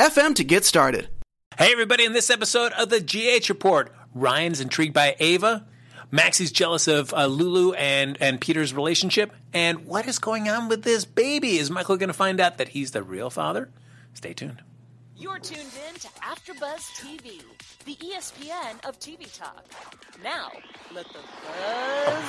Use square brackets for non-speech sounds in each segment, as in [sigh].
FM to get started. Hey, everybody, in this episode of the GH Report, Ryan's intrigued by Ava, Maxie's jealous of uh, Lulu and, and Peter's relationship, and what is going on with this baby? Is Michael going to find out that he's the real father? Stay tuned. You're tuned in to AfterBuzz TV, the ESPN of TV talk. Now, let the buzz.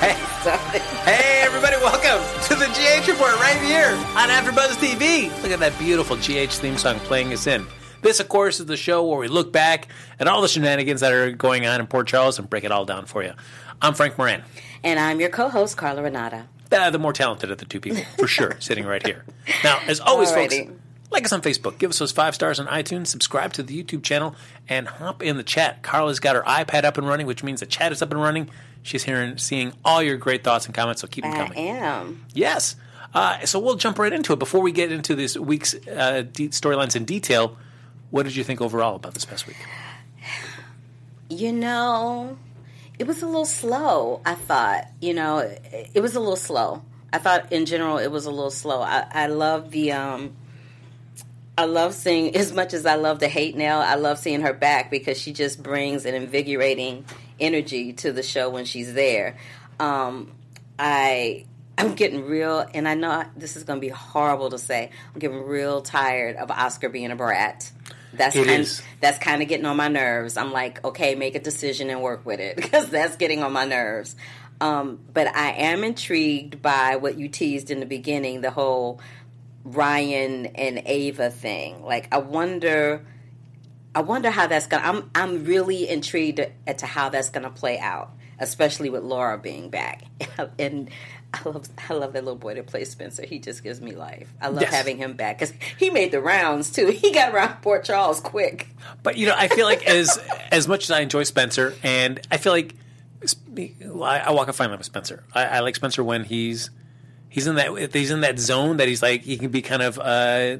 hey, [laughs] hey, everybody, welcome to the GH Report right here on AfterBuzz TV. Look at that beautiful GH theme song playing us in. This, of course, is the show where we look back at all the shenanigans that are going on in Port Charles and break it all down for you. I'm Frank Moran. And I'm your co host, Carla Renata. Uh, the more talented of the two people, for sure, [laughs] sitting right here. Now, as always, Alrighty. folks, like us on Facebook, give us those five stars on iTunes, subscribe to the YouTube channel, and hop in the chat. Carla's got her iPad up and running, which means the chat is up and running. She's hearing, seeing all your great thoughts and comments, so keep them coming. I am. Yes. Uh, so we'll jump right into it. Before we get into this week's uh, de- storylines in detail, what did you think overall about this past week? You know, it was a little slow. I thought, you know, it, it was a little slow. I thought in general it was a little slow. I, I love the um, I love seeing as much as I love to hate Nelle. I love seeing her back because she just brings an invigorating energy to the show when she's there. Um, I I'm getting real, and I know this is going to be horrible to say. I'm getting real tired of Oscar being a brat. That's it kind is. that's kind of getting on my nerves. I'm like, okay, make a decision and work with it [laughs] because that's getting on my nerves. Um, but I am intrigued by what you teased in the beginning, the whole Ryan and Ava thing. Like, I wonder I wonder how that's gonna. I'm I'm really intrigued as to how that's gonna play out, especially with Laura being back. [laughs] and I love I love that little boy that plays Spencer. He just gives me life. I love yes. having him back because he made the rounds too. He got around Port Charles quick. But you know, I feel like as [laughs] as much as I enjoy Spencer, and I feel like I, I walk a fine line with Spencer. I, I, like Spencer when he's he's in that he's in that zone that he's like he can be kind of. Uh,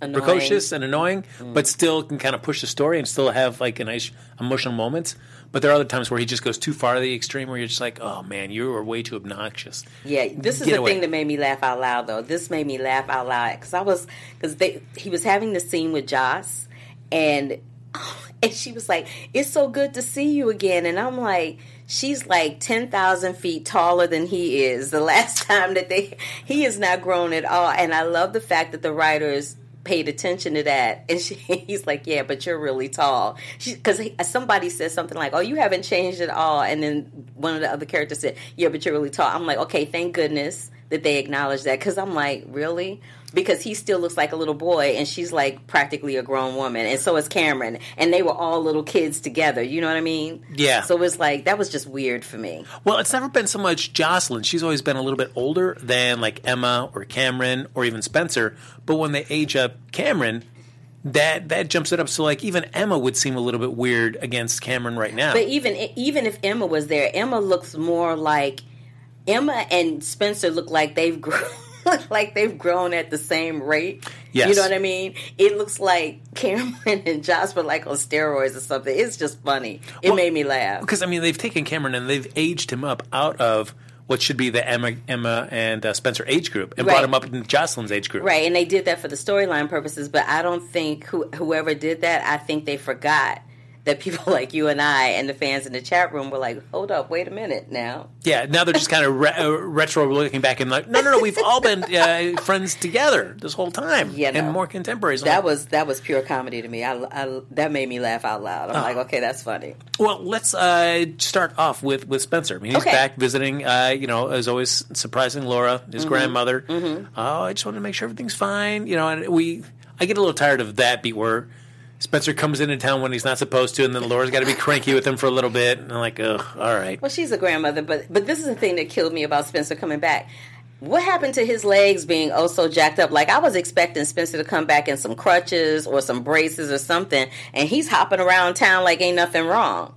precocious and annoying, mm. but still can kind of push the story and still have like a nice emotional moments. But there are other times where he just goes too far to the extreme, where you're just like, "Oh man, you are way too obnoxious." Yeah, this is Get the away. thing that made me laugh out loud, though. This made me laugh out loud because I was because they he was having the scene with Joss, and [laughs] and she was like, "It's so good to see you again," and I'm like she's like 10,000 feet taller than he is. The [laughs] last time that they, he is not grown at all. And I love the fact that the writers paid attention to that. And she, [laughs] he's like yeah but you're really tall. Because somebody said something like oh you haven't changed at all. And then one of the other characters said yeah but you're really tall. I'm like okay thank goodness that they acknowledge that. Because i'm like really because he still looks like a little boy and she's like practically a grown woman and so is Cameron and they were all little kids together you know what I mean yeah so it's like that was just weird for me well it's never been so much Josslyn she's always been a little bit older than like Emma or Cameron or even Spencer but when they age up Cameron that that jumps it up. So like even Emma would seem a little bit weird against Cameron right now. But even even if Emma was there, Emma looks more like Emma and Spencer look like they've [laughs] grown look [laughs] like they've grown at the same rate. Yes. You know what I mean? It looks like [laughs] Cameron and Joss were like on steroids or something. It's just funny. It well, made me laugh. Because, I mean, they've taken Cameron and they've aged him up out of what should be the Emma, Emma and uh, Spencer age group and right. brought him up in Josslyn's age group. Right, and they did that for the storyline purposes, but I don't think who, whoever did that, I think they forgot – that people [laughs] like you and I and the fans in the chat room were like, "Hold up, wait a minute now." Yeah, now they're just kind of re- uh, [laughs] retro looking back and like, "No, no, no, we've all been uh, friends together this whole time." Yeah, no. and more contemporaries. That like, was that was pure comedy to me. I, I, that made me laugh out loud. I'm uh, like, okay, that's funny. Well, let's uh, start off with with Spencer. I mean, he's okay. back visiting. Uh, you know, as always, surprising Laura, his mm-hmm. grandmother. Mm-hmm. Oh, I just want to make sure everything's fine. You know, and we, I get a little tired of that beat where Spencer comes into town when he's not supposed to, and then Laura's got to be cranky with him for a little bit. And I'm like, ugh, all right. Well, she's a grandmother, but but this is the thing that killed me about Spencer coming back. what happened to his legs being oh so jacked up? Like I was expecting Spencer to come back in some crutches or some braces or something, and he's hopping around town like ain't nothing wrong.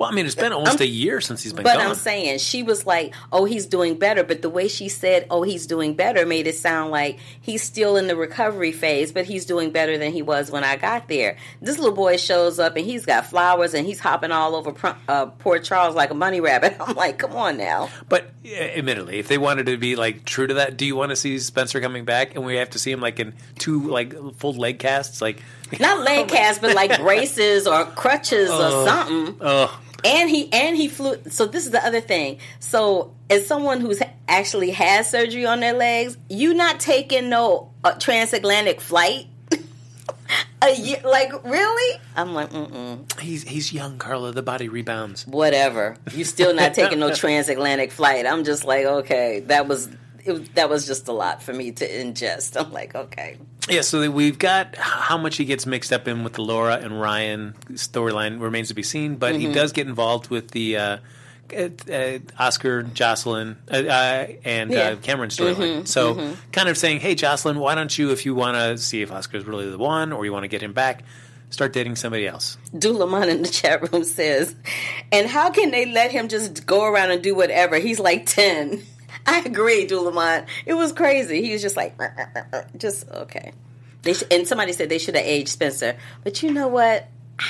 Well, I mean, it's been almost a year since he's been But gone. I'm saying she was like, "Oh, he's doing better," but the way she said, "Oh, he's doing better," made it sound like he's still in the recovery phase, but he's doing better than he was when I got there. This little boy shows up and he's got flowers and he's hopping all over pr- uh, Port Charles like a money rabbit. [laughs] I'm like, "Come on now." But uh, admittedly, if they wanted to be like true to that, do you want to see Spencer coming back and we have to see him like in two like full leg casts, like Not leg casts, but like [laughs] braces or crutches or something. oh and he and he flew so this is the other thing. So as someone who's actually had surgery on their legs you not taking no uh, transatlantic flight? [laughs] A year, like really? I'm like mm-mm. He's he's young, Carla. The body rebounds. whatever. You still not taking no [laughs] transatlantic flight. I'm just like okay. That was it, was- that was just a lot for me to ingest. I'm like okay Yeah, so we've got how much he gets mixed up in with the Laura and Ryan storyline remains to be seen, but Mm-hmm. he does get involved with the uh, uh, uh, Oscar, Josslyn, uh, uh, and Yeah. uh, Cameron storyline. so, kind of saying, "Hey, Josslyn, why don't you, if you want to see if Oscar's really the one, or you want to get him back, start dating somebody else." Dulaman in the chat room says, and how can they let him just go around and do whatever? He's like 10. I agree, Dulaman. It was crazy. He was just like, uh, uh, uh, just okay. They sh- and somebody said they should have aged Spencer. But you know what? [sighs]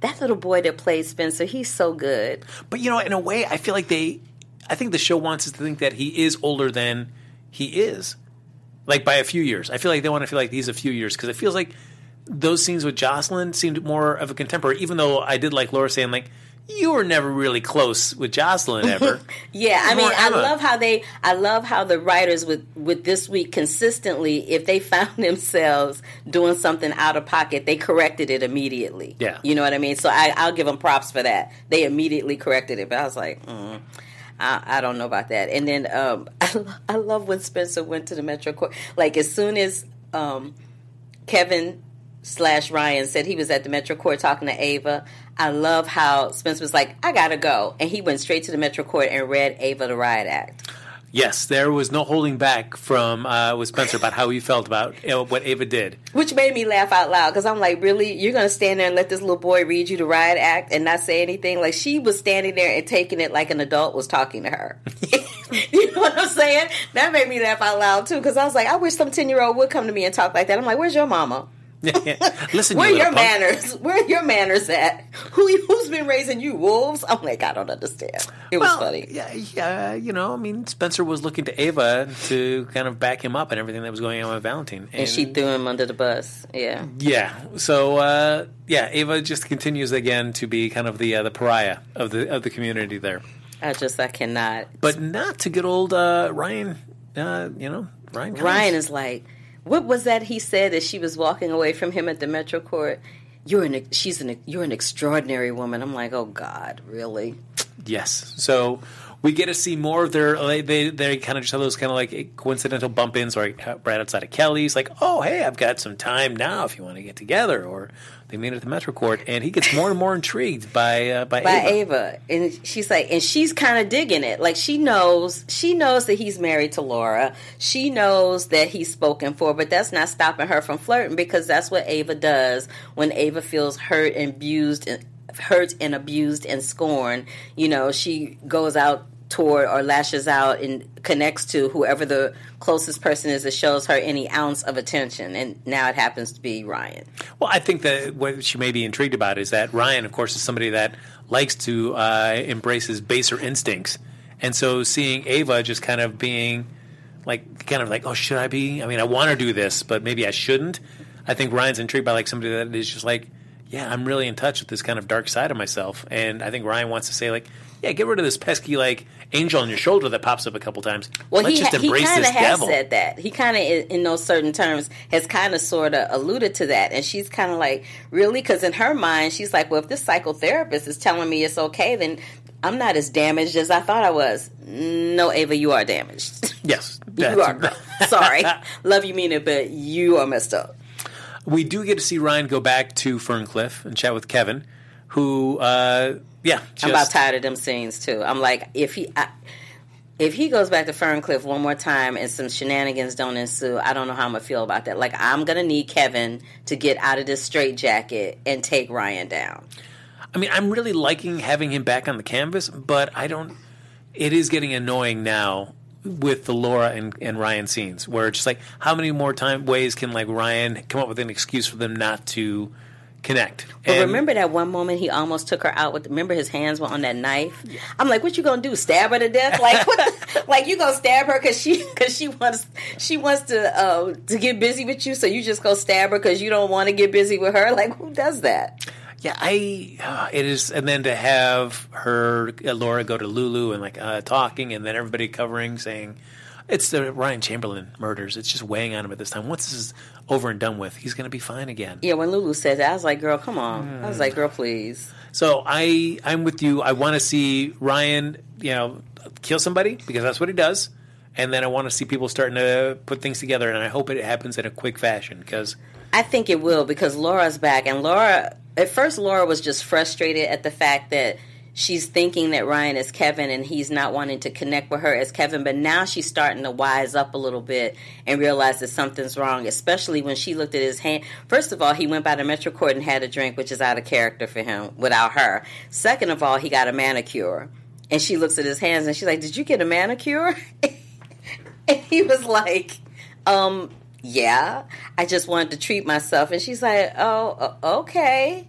That little boy that played Spencer, he's so good. But you know, in a way, I feel like they, I think the show wants us to think that he is older than he is, like by a few years. I feel like they want to feel like he's a few years because it feels like those scenes with Josslyn seemed more of a contemporary. Even though I did like Laura saying like, "You were never really close with Josslyn ever." [laughs] Yeah, I mean, I love how they, I love how the writers with with this week consistently, if they found [laughs] themselves doing something out of pocket, they corrected it immediately. Yeah. you know what I mean. So I, I'll give them props for that. They immediately corrected it, but I was like, mm, I, I don't know about that. And then um, [laughs] I, lo- I love when Spencer went to the Metro Court. Like as soon as um, Kevin slash Ryan said he was at the Metro Court talking to Ava. I love how Spencer was like, I gotta go. And he went straight to the Metro Court and read Ava the Riot Act. yes, there was no holding back from uh, with Spencer about how he felt about what Ava did. Which made me laugh out loud because I'm like, really? You're gonna stand there and let this little boy read you the Riot Act and not say anything? Like she was standing there and taking it like an adult was talking to her. [laughs] [laughs] you know what I'm saying? That made me laugh out loud too because I was like, I wish some 10 year old would come to me and talk like that. I'm like, where's your mama? [laughs] Listen, Where you are your punk. manners? Where are your manners at? Who who's been raising you? Wolves? I'm like, I don't understand. It was Well, funny. Yeah, yeah, you know, I mean, Spencer was looking to Ava to kind of back him up and everything that was going on with Valentine, And she threw him under the bus. Yeah. yeah. So uh, yeah, Ava just continues again to be kind of the uh, the pariah of the of the community there, I just I cannot. but not to good old uh, Ryan. Uh, you know, Ryan. Cummings. Ryan is like, what was that he said as she was walking away from him at the Metro Court? You're an she's an you're an extraordinary woman. I'm like, oh God, really? Yes. So we get to see more of their. They they, they kind of just have those kind of like coincidental bump ins, like right outside of Kelly's, like, oh hey, I've got some time now if you want to get together, or they meet at the Metro Court, and he gets more and more intrigued by uh, by, By Ava. Ava, and she's like, and she's kind of digging it. Like she knows, she knows that he's married to Laura. She knows that he's spoken for, but that's not stopping her from flirting because that's what Ava does when Ava feels hurt and abused, and hurt and abused and scorned. You know, she goes out toward or lashes out and connects to whoever the closest person is that shows her any ounce of attention. And now it happens to be Ryan. Well, I think that what she may be intrigued about is that Ryan, of course, is somebody that likes to uh, embrace his baser instincts, and so seeing Ava just kind of being like, kind of like, oh, should I be? I mean, I want to do this, but maybe I shouldn't. I think Ryan's intrigued by like somebody that is just like, yeah, I'm really in touch with this kind of dark side of myself, and I think Ryan wants to say like, yeah, get rid of this pesky like angel on your shoulder that pops up a couple times. Well, Let's he just he embrace kind this of has devil. said that. He kind of, in, in those certain terms, has kind of sort of alluded to that, and she's kind of like, really, because in her mind, she's like, well, if this psychotherapist is telling me it's okay, then I'm not as damaged as I thought I was. No, Ava, you are damaged. [laughs] yes, you are. [laughs] Sorry, love you, mean it, but you are messed up. We do get to see Ryan go back to Ferncliff and chat with Kevin, who, uh, yeah, just, I'm about tired of them scenes too. I'm like, if he, I, if he goes back to Ferncliff one more time and some shenanigans don't ensue, I don't know how I'm gonna feel about that. Like I'm gonna need Kevin to get out of this straitjacket and take Ryan down. I mean, I'm really liking having him back on the canvas, but I don't. It is getting annoying now with the Laura and, and Ryan scenes, where it's just like, how many more time ways can like Ryan come up with an excuse for them not to connect? But And- remember that one moment he almost took her out with. Remember his hands were on that knife. I'm like, what you gonna do? Stab her to death? Like, what the, [laughs] like you gonna stab her because she because she wants she wants to uh, to get busy with you, so you just go stab her because you don't want to get busy with her? Like, who does that? Yeah, I uh, it is, and then to have her uh, Laura go to Lulu and like uh, talking, and then everybody covering saying it's the Ryan Chamberlain murders. It's just weighing on him at this time. Once this is over and done with, he's going to be fine again. Yeah, when Lulu said that, I was like, girl, come on. I was like, girl, please. So I I'm with you. I want to see Ryan, you know, kill somebody because that's what he does, and then I want to see people starting to put things together, and I hope it happens in a quick fashion because I think it will because Laura's back, and Laura. At first, Laura was just frustrated at the fact that she's thinking that Ryan is Kevin, and he's not wanting to connect with her as Kevin. But now she's starting to wise up a little bit and realize that something's wrong. Especially when she looked at his hand. First of all, he went by the Metro Court and had a drink, which is out of character for him without her. Second of all, he got a manicure, and she looks at his hands and she's like, "Did you get a manicure?" [laughs] and he was like, um yeah i just wanted to treat myself and she's like oh okay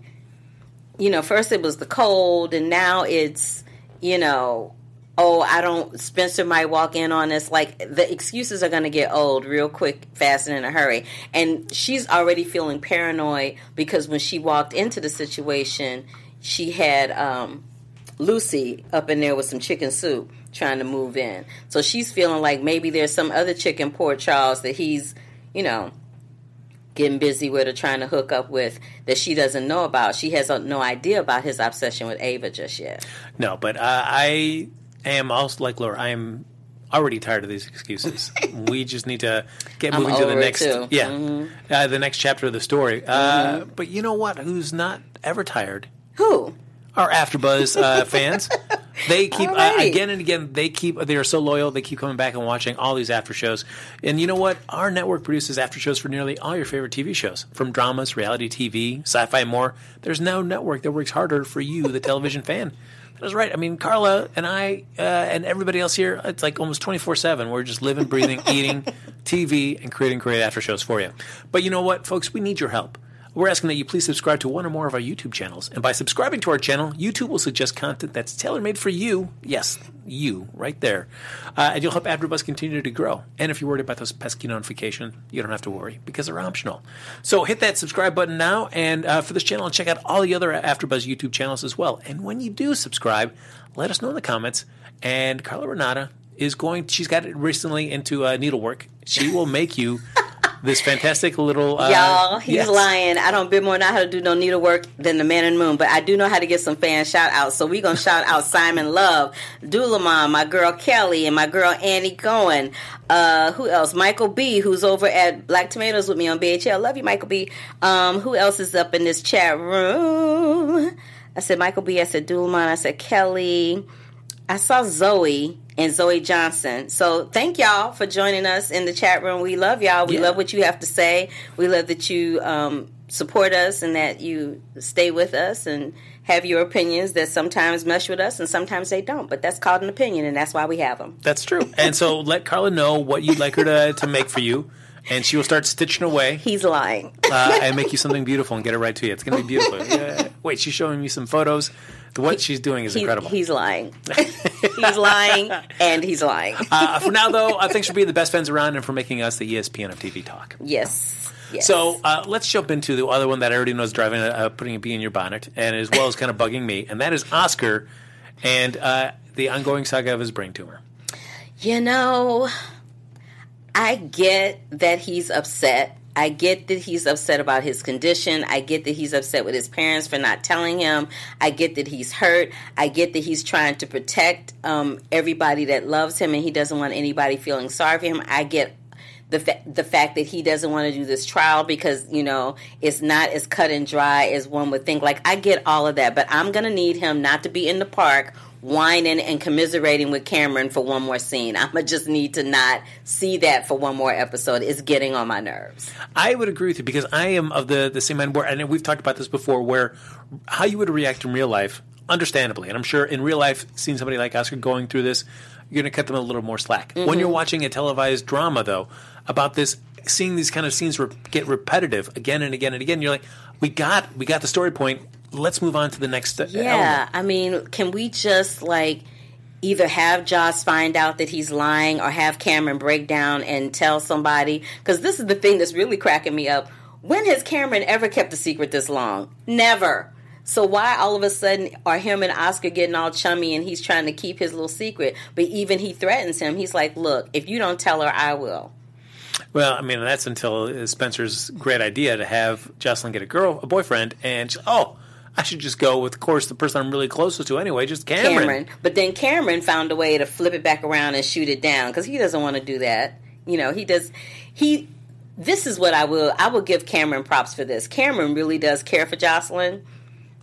you know first it was the cold and now it's you know oh i don't spencer might walk in on us like the excuses are going to get old real quick fast and in a hurry and she's already feeling paranoid because when she walked into the situation she had um Lucy up in there with some chicken soup trying to move in. So she's feeling like maybe there's some other chicken Port Charles that he's, you know, getting busy with or trying to hook up with that she doesn't know about. She has uh, no idea about his obsession with Ava just yet. no. But uh, I am also like Laura. I am already tired of these excuses. [laughs] we just need to get I'm moving to the next, too. Mm-hmm. yeah, uh, the next chapter of the story. Uh, But you know what? Who's not ever tired? Who? our AfterBuzz uh, fans. [laughs] They [laughs] keep uh, again and again. They keep. They are so loyal. They keep coming back and watching all these after shows. And you know what? Our network produces after shows for nearly all your favorite TV shows, from dramas, reality TV, sci-fi, and more. There's no network that works harder for you, the television [laughs] fan. That's right. I mean, Carla and I uh, and everybody else here. It's like almost twenty four seven. We're just living, breathing, [laughs] eating TV, and creating great after shows for you. But you know what, folks? We need your help. We're asking that you please subscribe to one or more of our YouTube channels. And by subscribing to our channel, YouTube will suggest content that's tailor made for you. Yes, you, right there. Uh, and you'll help AfterBuzz continue to grow. And if you're worried about those pesky notifications, you don't have to worry because they're optional. So hit that subscribe button now and uh, for this channel and check out all the other AfterBuzz YouTube channels as well. And when you do subscribe, let us know in the comments. And Carla Renata is going, she's got it recently into uh, needlework. She will make you. [laughs] This fantastic little uh, Y'all, he's yes. lying. I don't bit more know how to do no needlework than the man in the moon, but I do know how to get some fan shout outs. So we gonna shout out Simon Love, Dulamon, my girl Kelly, and my girl Annie Cohen. Uh, who else? Michael B, who's over at Black Tomatoes with me on BHL. Love you, Michael B. Um, who else is up in this chat room? I said Michael B. I said Dulamon. I said Kelly. I saw Zoe and Zoe Johnson. So thank y'all for joining us in the chat room. We love y'all. We Yeah. love what you have to say. We love that you um, support us and that you stay with us and have your opinions that sometimes mesh with us and sometimes they don't. But that's called an opinion, and that's why we have them. That's true. And so [laughs] let Carla know what you'd like her to, to make for you, and she will start stitching away He's lying. uh, and make [laughs] you something beautiful and get it right to you. It's going to be beautiful. [laughs] Yeah. Wait, she's showing me some photos. What she's doing is He- incredible. he's lying. [laughs] he's lying, and he's lying. Uh, for now, though, uh, thanks for being the best fans around and for making us the ESPN of TV talk. yes. yes. So uh, let's jump into the other one that I already know is driving, uh, putting a bee in your bonnet, and as well as kind of bugging me, and that is Oscar and uh, the ongoing saga of his brain tumor. You know, I get that he's upset. I get that he's upset about his condition. I get that he's upset with his parents for not telling him. I get that he's hurt. I get that he's trying to protect um, everybody that loves him and he doesn't want anybody feeling sorry for him. I get the fa- the fact that he doesn't want to do this trial because you know it's not as cut and dry as one would think. Like I get all of that, but I'm gonna need him not to be in the park whining and commiserating with Cameron for one more scene. I'm gonna just need to not see that for one more episode. It's getting on my nerves. I would agree with you because I am of the the same mind where, and we've talked about this before, where how you would react in real life, understandably, and I'm sure in real life, seeing somebody like Oscar going through this, you're going to cut them a little more slack. When you're watching a televised drama, though, about this, seeing these kind of scenes re- get repetitive again and again and again, you're like, we got we got the story point. Let's move on to the next. uh, Yeah, element. I mean, can we just like either have Joss find out that he's lying or have Cameron break down and tell somebody? Because this is the thing that's really cracking me up. When has Cameron ever kept a secret this long? Never. So why all of a sudden are him and Oscar getting all chummy and he's trying to keep his little secret? But even he threatens him. He's like, "Look, if you don't tell her, I will." Well, I mean, that's until Spencer's great idea to have Josslyn get a girl, a boyfriend, and she, oh, I should just go with, of course, the person I'm really closest to anyway, just Cameron. Cameron. But then Cameron found a way to flip it back around and shoot it down because he doesn't want to do that. You know, he does. He. This is what I will. I will give Cameron props for this. Cameron really does care for Josslyn,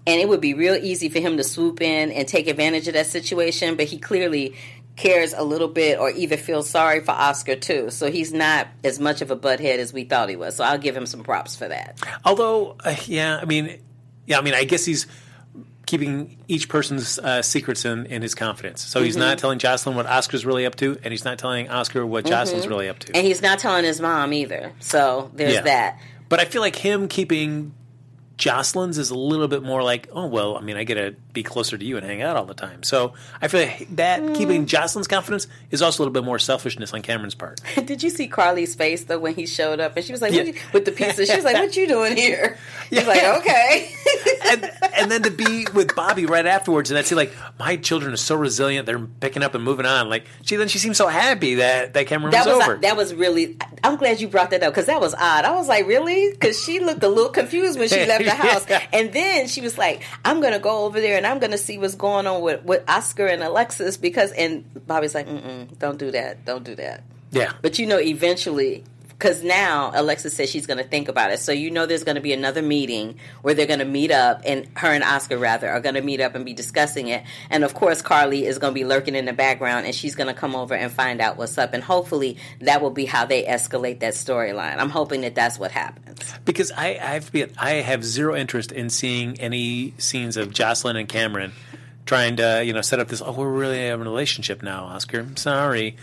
and it would be real easy for him to swoop in and take advantage of that situation. But he clearly cares a little bit, or either feels sorry for Oscar too. So he's not as much of a butthead as we thought he was. So I'll give him some props for that. Although, uh, yeah, I mean, yeah, I mean, I guess he's keeping each person's uh, secrets in, in his confidence. So he's Mm-hmm. not telling Josslyn what Oscar's really up to, and he's not telling Oscar what Josslyn's really up to. Mm-hmm. And he's not telling his mom either. So there's Yeah. that. But I feel like him keeping Josslyn's is a little bit more like, oh well, I mean, I get to be closer to you and hang out all the time. So I feel like that Mm. keeping Josslyn's confidence is also a little bit more selfishness on Cameron's part. [laughs] Did you see Carly's face though when he showed up and she was like, Yeah. with the pizza? She was like, "What you doing here?" He's like, "Okay." [laughs] and, and then to be with Bobby right afterwards, and I'd see like my children are so resilient; they're picking up and moving on. Like she then she seems so happy that that Cameron that was, was over. that was really. I'm glad you brought that up because that was odd. I was like, "Really?" Because she looked a little confused when she left the [laughs] house, Yeah. and then she was like, "I'm gonna go over there and I'm gonna see what's going on with with Oscar and Alexis because." And Bobby's like, Mm-mm, "Don't do that. Don't do that." yeah, But you know, eventually, because now Alexis says she's going to think about it. So you know, there's going to be another meeting where they're going to meet up, and her and Oscar rather are going to meet up and be discussing it. And of course, Carly is going to be lurking in the background, and she's going to come over and find out what's up. And hopefully, that will be how they escalate that storyline. I'm hoping that that's what happens. because I, I have to be I have zero interest in seeing any scenes of Josslyn and Cameron trying to you know set up this. Oh, we're really having a relationship now, Oscar. Sorry.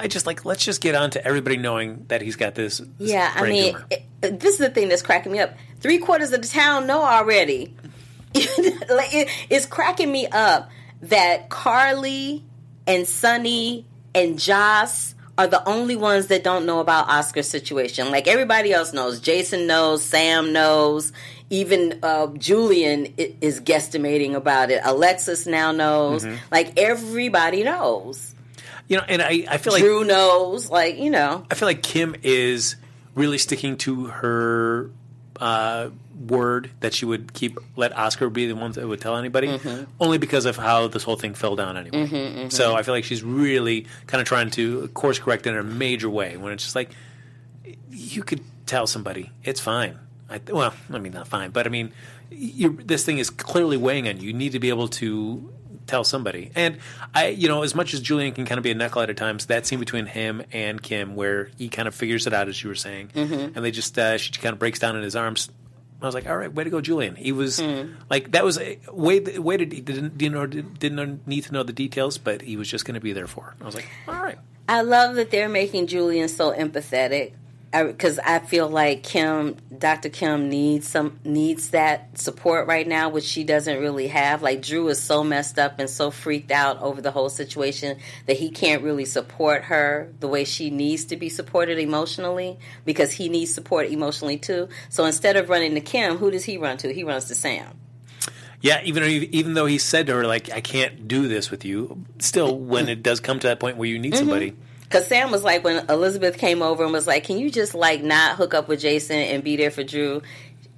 I just like let's just get on to everybody knowing that he's got this. this Yeah, I mean, it, this is the thing that's cracking me up. Three quarters of the town know already. [laughs] like it, it's cracking me up that Carly and Sonny and Joss are the only ones that don't know about Oscar's situation. Like everybody else knows. Jason knows. Sam knows. Even uh, Julian is guesstimating about it. Alexis now knows. Mm-hmm. Like everybody knows. You know, and I I feel like Drew knows. Like you know. I feel like Kim is really sticking to her uh, word that she would keep let Oscar be the one that would tell anybody, Mm-hmm. only because of how this whole thing fell down anyway. So I feel like she's really kind of trying to course correct in a major way when it's just like you could tell somebody it's fine. I, well, I mean not fine, but I mean you this thing is clearly weighing on you. You need to be able to tell somebody. And I, you know, as much as Julian can kind of be a knucklehead at times, that scene between him and Kim, where he kind of figures it out, as you were saying, Mm-hmm. and they just uh, she kind of breaks down in his arms. I was like, all right, way to go, Julian. He was like that was a way way to he didn't didn't know, didn't need to know the details, but he was just going to be there for. her. I was like, all right. I love that they're making Julian so empathetic because I, feel like Kim, Dr. Kim needs some needs that support right now, which she doesn't really have. Like Drew is so messed up and so freaked out over the whole situation that he can't really support her the way she needs to be supported emotionally because he needs support emotionally too. So instead of running to Kim, who does he run to? He runs to Sam. Yeah, even though he, even though he said to her like, I can't do this with you. Still, when it does come to that point where you need mm-hmm. somebody, Because Sam was like, when Elizabeth came over and was like, "Can you just like not hook up with Jason and be there for Drew?"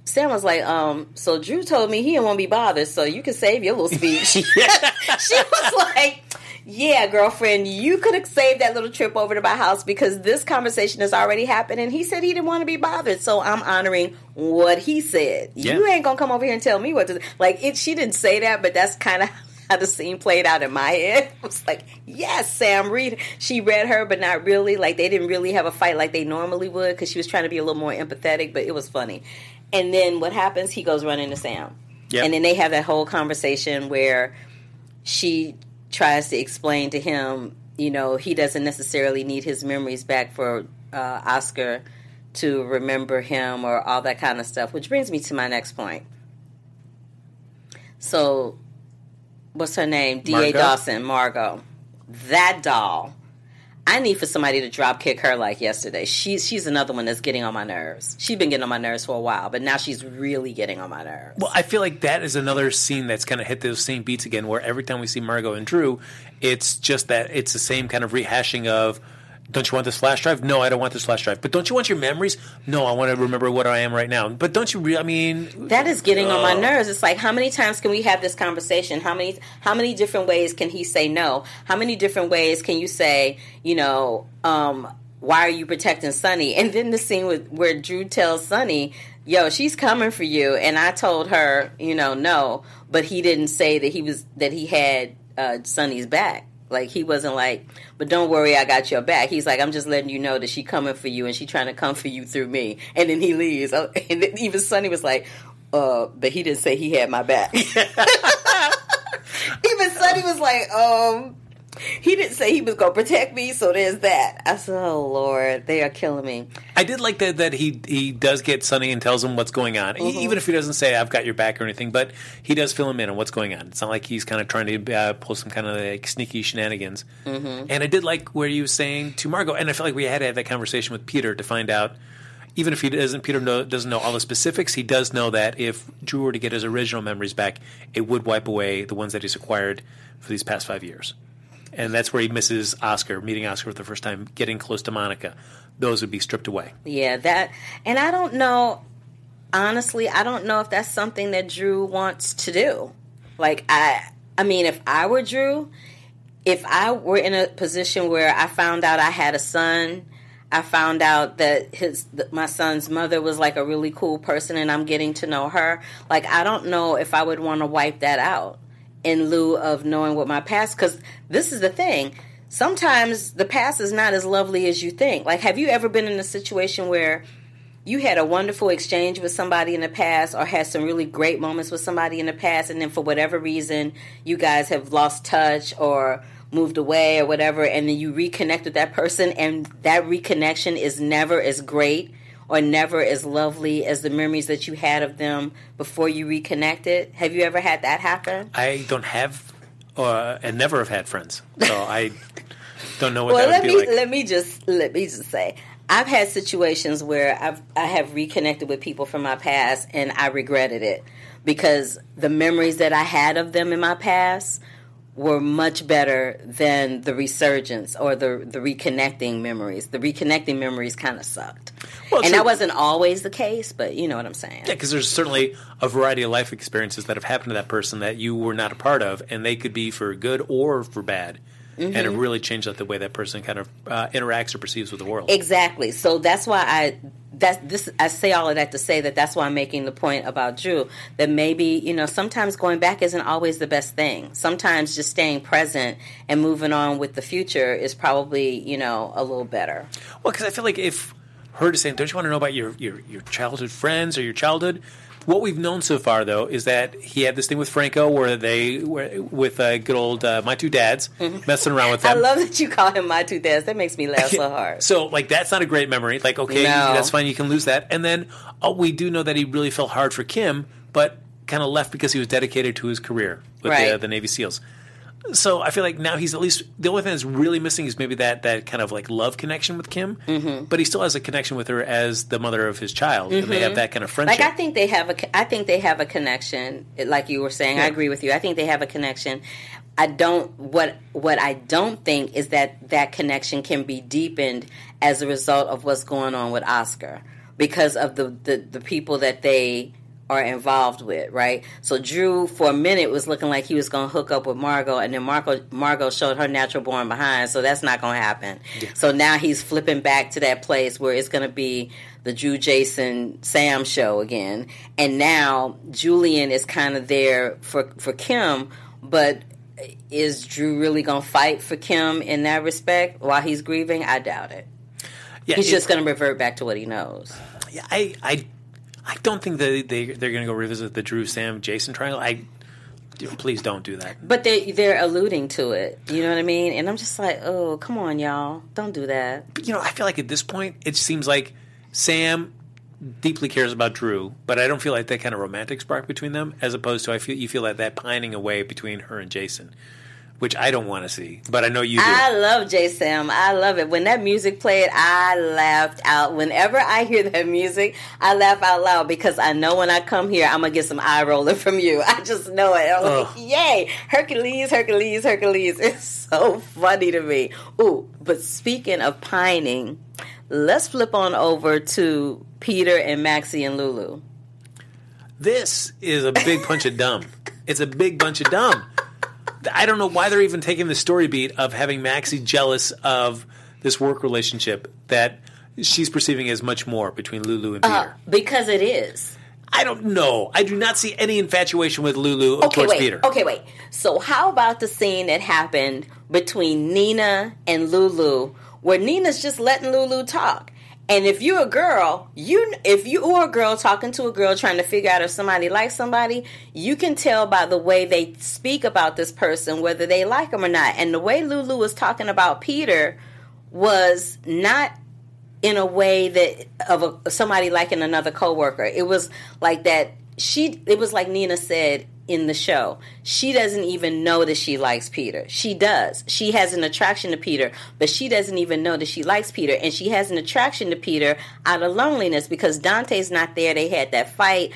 Sam was like, "Um, so Drew told me he didn't want to be bothered, so you can save your little speech." [laughs] [laughs] she was like, yeah, girlfriend, you could have saved that little trip over to my house because this conversation has already happened. And he said he didn't want to be bothered. So I'm honoring what he said. Yeah. You ain't going to come over here and tell me what to Like, it, she didn't say that, but that's kind of how the scene played out in my head. [laughs] I was like, yes, Sam, read. She read her, but not really. Like, they didn't really have a fight like they normally would because she was trying to be a little more empathetic, but it was funny. And then what happens? He goes running to Sam. Yep. And then they have that whole conversation where she tries to explain to him, you know, he doesn't necessarily need his memories back for uh, Oscar to remember him or all that kind of stuff, which brings me to my next point. So, what's her name? D.A. Dawson, Margaux. That doll. I need for somebody to drop kick her like yesterday. She's she's another one that's getting on my nerves. She's been getting on my nerves for a while, but now she's really getting on my nerves. Well, I feel like that is another scene that's kind of hit those same beats again, where every time we see Margaux and Drew, it's just that it's the same kind of rehashing of. Don't you want this flash drive? No, I don't want this flash drive. But don't you want your memories? No, I want to remember what I am right now. But don't you? Re- I mean, That is getting on my Oh. nerves. It's like how many times can we have this conversation? How many how many different ways can he say no? How many different ways can you say, you know, um, why are you protecting Sonny? And then the scene with where Drew tells Sonny, yo, she's coming for you. And I told her, you know, no, but he didn't say that he was that he had uh Sonny's back. Like he wasn't like, but don't worry, I got your back. He's like, I'm just letting you know that she coming for you and she trying to come for you through me. And then he leaves. Oh, [laughs] And then even Sonny was like, uh, but he didn't say he had my back. [laughs] even Sonny was like, um, he didn't say he was gonna protect me, so there's that. I said, oh Lord, they are killing me. I did like that that he he does get Sonny and tells him what's going on, E- even if he doesn't say I've got your back or anything. But he does fill him in on what's going on. It's not like he's kind of trying to uh, pull some kind of like sneaky shenanigans. And I did like where you was saying to Margaux, and I feel like we had to have that conversation with Peter to find out. Even if he doesn't, Peter know, doesn't know all the specifics. He does know that if Drew were to get his original memories back, it would wipe away the ones that he's acquired for these past five years and that's where he misses Oscar, meeting Oscar for the first time, getting close to Monica. Those would be stripped away. Yeah, that, and I don't know. Honestly, I don't know if that's something that Drew wants to do. Like I, I mean, if I were Drew, if I were in a position where I found out I had a son, I found out that his my son's mother was like a really cool person, and I'm getting to know her. Like I don't know if I would want to wipe that out in lieu of knowing what my past. Because this is the thing. Sometimes the past is not as lovely as you think. Like, have you ever been in a situation where you had a wonderful exchange with somebody in the past or had some really great moments with somebody in the past and then for whatever reason you guys have lost touch or moved away or whatever and then you reconnect with that person and that reconnection is never as great or never as lovely as the memories that you had of them before you reconnected? Have you ever had that happen? I don't have, uh, and never have had friends, so I don't know what well that let would me be like. let me just let me just say I've had situations where I've I have reconnected with people from my past and I regretted it because the memories that I had of them in my past were much better than the resurgence or the the reconnecting memories. The reconnecting memories kind of sucked. Well, and true. that wasn't always the case, but you know what I'm saying. Yeah, because there's certainly a variety of life experiences that have happened to that person that you were not a part of, and they could be for good or for bad, and Mm-hmm. it really changed the way that person kind of uh, interacts or perceives with the world. Exactly. So that's why I that this I say all of that to say that that's why I'm making the point about Drew that maybe you know sometimes going back isn't always the best thing. Sometimes just staying present and moving on with the future is probably you know a little better. Well, because I feel like if her to saying, "Don't you want to know about your, your your childhood friends or your childhood?" What we've known so far, though, is that he had this thing with Franco, where they were with uh, good old uh, my two dads messing around with Mm-hmm. I love that you call him my two dads. That makes me laugh so [laughs] hard. So, like, that's not a great memory. Like, okay, No. that's fine. You can lose that. And then oh, we do know that he really felt hard for Kim, but kind of left because he was dedicated to his career with the, Right. the Navy SEALs. So I feel like now he's at least the only thing that's really missing is maybe that that kind of like love connection with Kim, Mm-hmm. but he still has a connection with her as the mother of his child, and they have that kind of friendship. Like I think they have a, I think they have a connection. Like you were saying, I agree with you. I think they have a connection. I don't. What what I don't think is that that connection can be deepened as a result of what's going on with Oscar because of the the, the people that they are involved with, right? So Drew, for a minute, was looking like he was going to hook up with Margaux, and then Margaux, Margaux showed her natural born behind, so that's not going to happen. So now he's flipping back to that place where it's going to be the Drew, Jason, Sam show again, and now Julian is kind of there for for Kim, but is Drew really going to fight for Kim in that respect while he's grieving? I doubt it. Yeah, He's it- just going to revert back to what he knows. Yeah, I, I, I don't think that they they're going to go revisit the Drew Sam Jason triangle. I please don't do that. But they they're alluding to it. You know what I mean? And I'm just like, oh, come on, y'all, don't do that. But, you know, I feel like at this point, it seems like Sam deeply cares about Drew, but I don't feel like that kind of romantic spark between them, as opposed to I feel you feel like that pining away between her and Jason, which I don't want to see, but I know you do. I love JaSam. I love it. When that music played, I laughed out. Whenever I hear that music, I laugh out loud because I know when I come here, I'm gonna get some eye rolling from you. [laughs] I just know it. I'm like, yay, Hercules, Hercules, Hercules. [laughs] It's so funny to me. Ooh, but speaking of pining, let's flip on over to Peter and Maxie and Lulu. This is a big bunch of dumb. It's a big bunch of dumb. I don't know why they're even taking the story beat of having Maxie jealous of this work relationship that she's perceiving as much more between Lulu and Peter. Uh, because it is. I don't know. I do not see any infatuation with Lulu Okay, towards wait. Peter. Okay, wait. So how about the scene that happened between Nina and Lulu, where Nina's just letting Lulu talk? And if you're a girl, you if you are a girl talking to a girl trying to figure out if somebody likes somebody, you can tell by the way they speak about this person whether they like them or not. And the way Lulu was talking about Peter was not in a way that of a, somebody liking another coworker. It was like that. She. It was like Nina said in the show. She doesn't even know that she likes Peter. She does. She has an attraction to Peter, but she doesn't even know that she likes Peter, and she has an attraction to Peter out of loneliness because Dante's not there. They had that fight.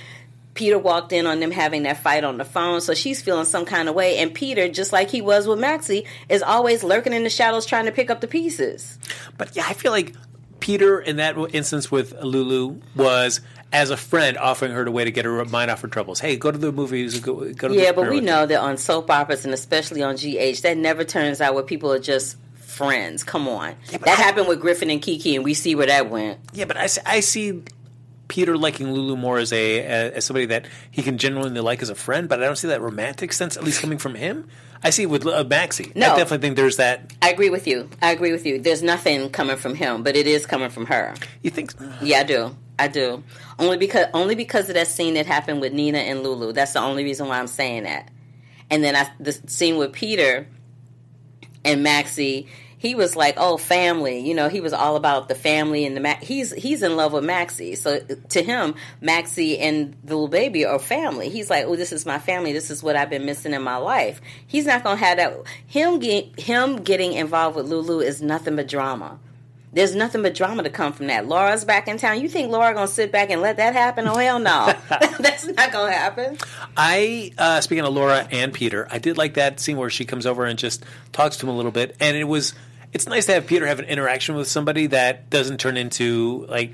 Peter walked in on them having that fight on the phone, so she's feeling some kind of way. And Peter, just like he was with Maxie, is always lurking in the shadows trying to pick up the pieces. But yeah, I feel like Peter in that instance with Lulu was as a friend offering her a way to get her mind off her troubles. Hey, go to the movies. Go, go to Yeah, the but we know that on soap operas and especially on GH, that never turns out where people are just friends. Come on, but that I- happened with Griffin and Kiki, and we see where that went. Yeah, but I, see- I see Peter liking Lulu more as a as somebody that he can genuinely like as a friend, but I don't see that romantic sense at least coming from him. I see it with uh, Maxie. No. I definitely think there's that. I agree with you. I agree with you. There's nothing coming from him, but it is coming from her. You think? Yeah, I do. I do. Only because only because of that scene that happened with Nina and Lulu. That's the only reason why I'm saying that. And then I, the scene with Peter and Maxie, he was like, "Oh, family." You know, he was all about the family and the Ma- he's he's in love with Maxie. So to him, Maxie and the little baby are family. He's like, "Oh, this is my family. This is what I've been missing in my life." He's not going to have that him get, him getting involved with Lulu is nothing but drama. There's nothing but drama to come from that. Laura's back in town. You think Laura gonna sit back and let that happen? Oh hell no, [laughs] [laughs] that's not gonna happen. I uh, speaking of Laura and Peter, I did like that scene where she comes over and just talks to him a little bit, and it was it's nice to have Peter have an interaction with somebody that doesn't turn into like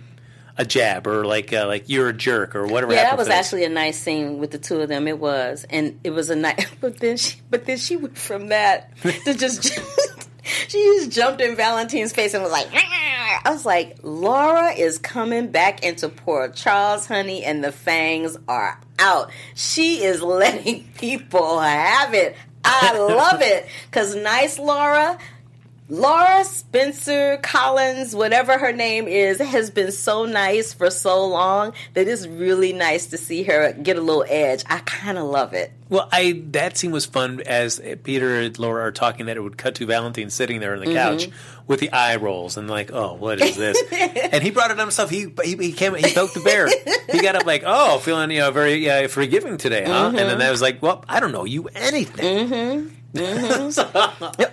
a jab or like uh, like you're a jerk or whatever. Yeah, that was actually a nice scene with the two of them. It was, and it was a nice. [laughs] But then she, but then she went from that to just. [laughs] She just jumped in Valentine's face and was like! I was like, Laura is coming back into Port Charles, honey, and the fangs are out. She is [laughs] letting people have it. I love it. Because nice Laura, Laura Spencer Collins, whatever her name is, has been so nice for so long that it's really nice to see her get a little edge. I kind of love it. Well, I that scene was fun as Peter and Laura are talking. That it would cut to Valentine sitting there on the couch with the eye rolls and like, oh, what is this? [laughs] and he brought it on himself. He he, he came. He poked the bear. he got up like, oh, feeling you know very uh, forgiving today, huh? And then that was like, well, I don't know you anything. [laughs]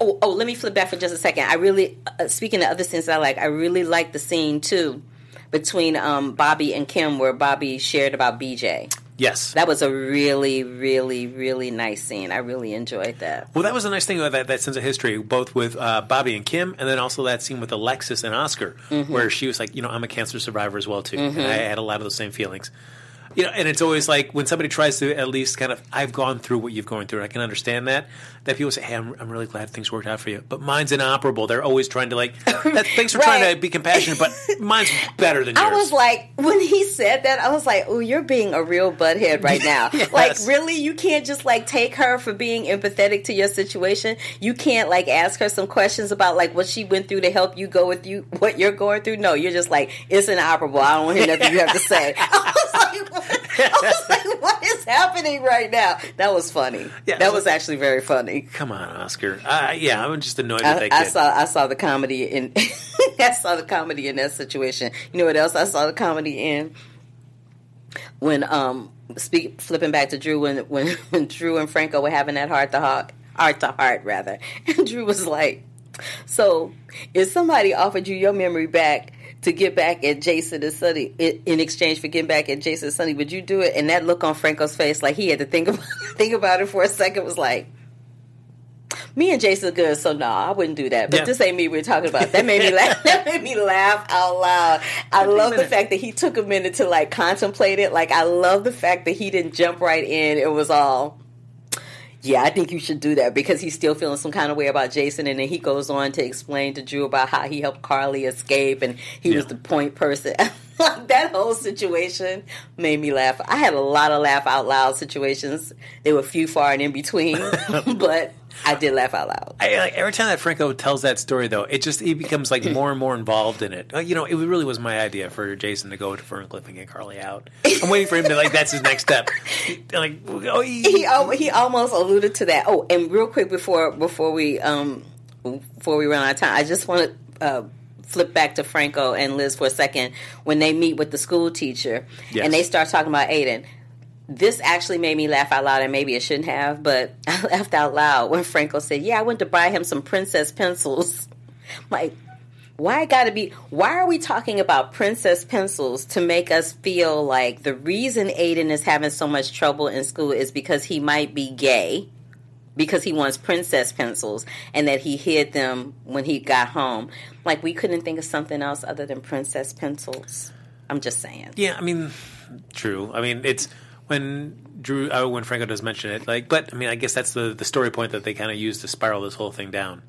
Oh, oh, let me flip back for just a second. I really, uh, speaking of other scenes I like, I really like the scene too between um, Bobby and Kim where Bobby shared about BJ. Yes. That was a really, really, really nice scene. I really enjoyed that. well, that was a nice thing about that, that sense of history, both with uh, Bobby and Kim, and then also that scene with Alexis and Oscar, Mm-hmm. where she was like, you know, I'm a cancer survivor as well too, and I had a lot of those same feelings. You know, and it's always like when somebody tries to at least kind of, I've gone through what you've gone through. I can understand that. That people say, "Hey, I'm, I'm really glad things worked out for you," but mine's inoperable. They're always trying to like, [coughs] that, thanks for trying to be compassionate, but mine's better than yours. I was like, when he said that, I was like, "Oh, you're being a real butthead right now. [laughs] Yes. Like, really, you can't just like take her for being empathetic to your situation. You can't like ask her some questions about like what she went through to help you go with you what you're going through. No, you're just like, it's inoperable. I don't want to hear nothing you have to say. [laughs] I was like? [laughs] I was like, what is happening right now? That was funny. Yeah, that was actually very funny. Come on, Oscar. Uh, yeah, I'm just annoyed I, I saw I saw the comedy in [laughs] I saw the comedy in that situation. You know what else I saw the comedy in? When um speak flipping back to Drew when when [laughs] when Drew and Franco were having that heart to heart heart to heart rather. And Drew was like, So if somebody offered you your memory back to get back at Jason and Sonny in, in exchange for getting back at Jason and Sonny, would you do it? And that look on Franco's face, like he had to think about [laughs] think about it for a second, was like me and Jason are good, so no, I wouldn't do that. But Yeah. this ain't me we're talking about. That made me laugh. [laughs] That made me laugh out loud. I love the fact that he took a minute to like contemplate it. Like I love the fact that he didn't jump right in. It was all. Yeah, I think you should do that because he's still feeling some kind of way about Jason, and then he goes on to explain to Drew about how he helped Carly escape, and he was the point person. [laughs] [laughs] like that whole situation made me laugh. I had a lot of laugh out loud situations. They were few, far, and in between, [laughs] [laughs] but I did laugh out loud. I, like, every time that Franco tells that story, though, it just he becomes like more and more involved in it. Uh, you know, it really was my idea for Jason to go to Ferncliff and get Carly out. I'm waiting for him to like that's his next step. Like, oh, he, he al- he almost alluded to that. Oh, and real quick before before we um before we run out of time, I just want to uh, flip back to Franco and Liz for a second when they meet with the school teacher Yes. and they start talking about Aiden. This actually made me laugh out loud, and maybe it shouldn't have, but [laughs] I laughed out loud when Franco said, "Yeah, I went to buy him some princess pencils." [laughs] like, why got to be? Why are we talking about princess pencils to make us feel like the reason Aiden is having so much trouble in school is because he might be gay? Because he wants princess pencils and that he hid them when he got home. Like, we couldn't think of something else other than princess pencils. I'm just saying. yeah, I mean, true. I mean, it's when Drew uh, when Franco does mention it. Like, but I mean, I guess that's the the story point that they kind of use to spiral this whole thing down.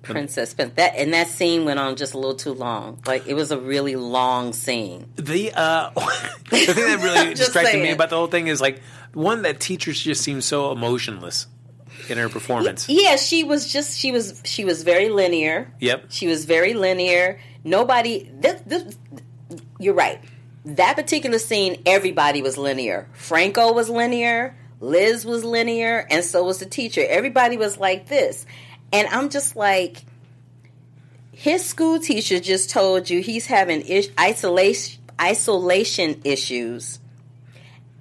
Princess pen that and that scene went on just a little too long. Like it was a really long scene. The uh, [laughs] the thing that really [laughs] distracted me about the whole thing is like one that teachers just seem so emotionless in her performance. Yeah, she was just she was she was very linear. Yep. She was very linear. Nobody this, this you're right. That particular scene everybody was linear. Franco was linear, Liz was linear, and so was the teacher. Everybody was like this. And I'm just like his school teacher just told you he's having is- isolation isolation issues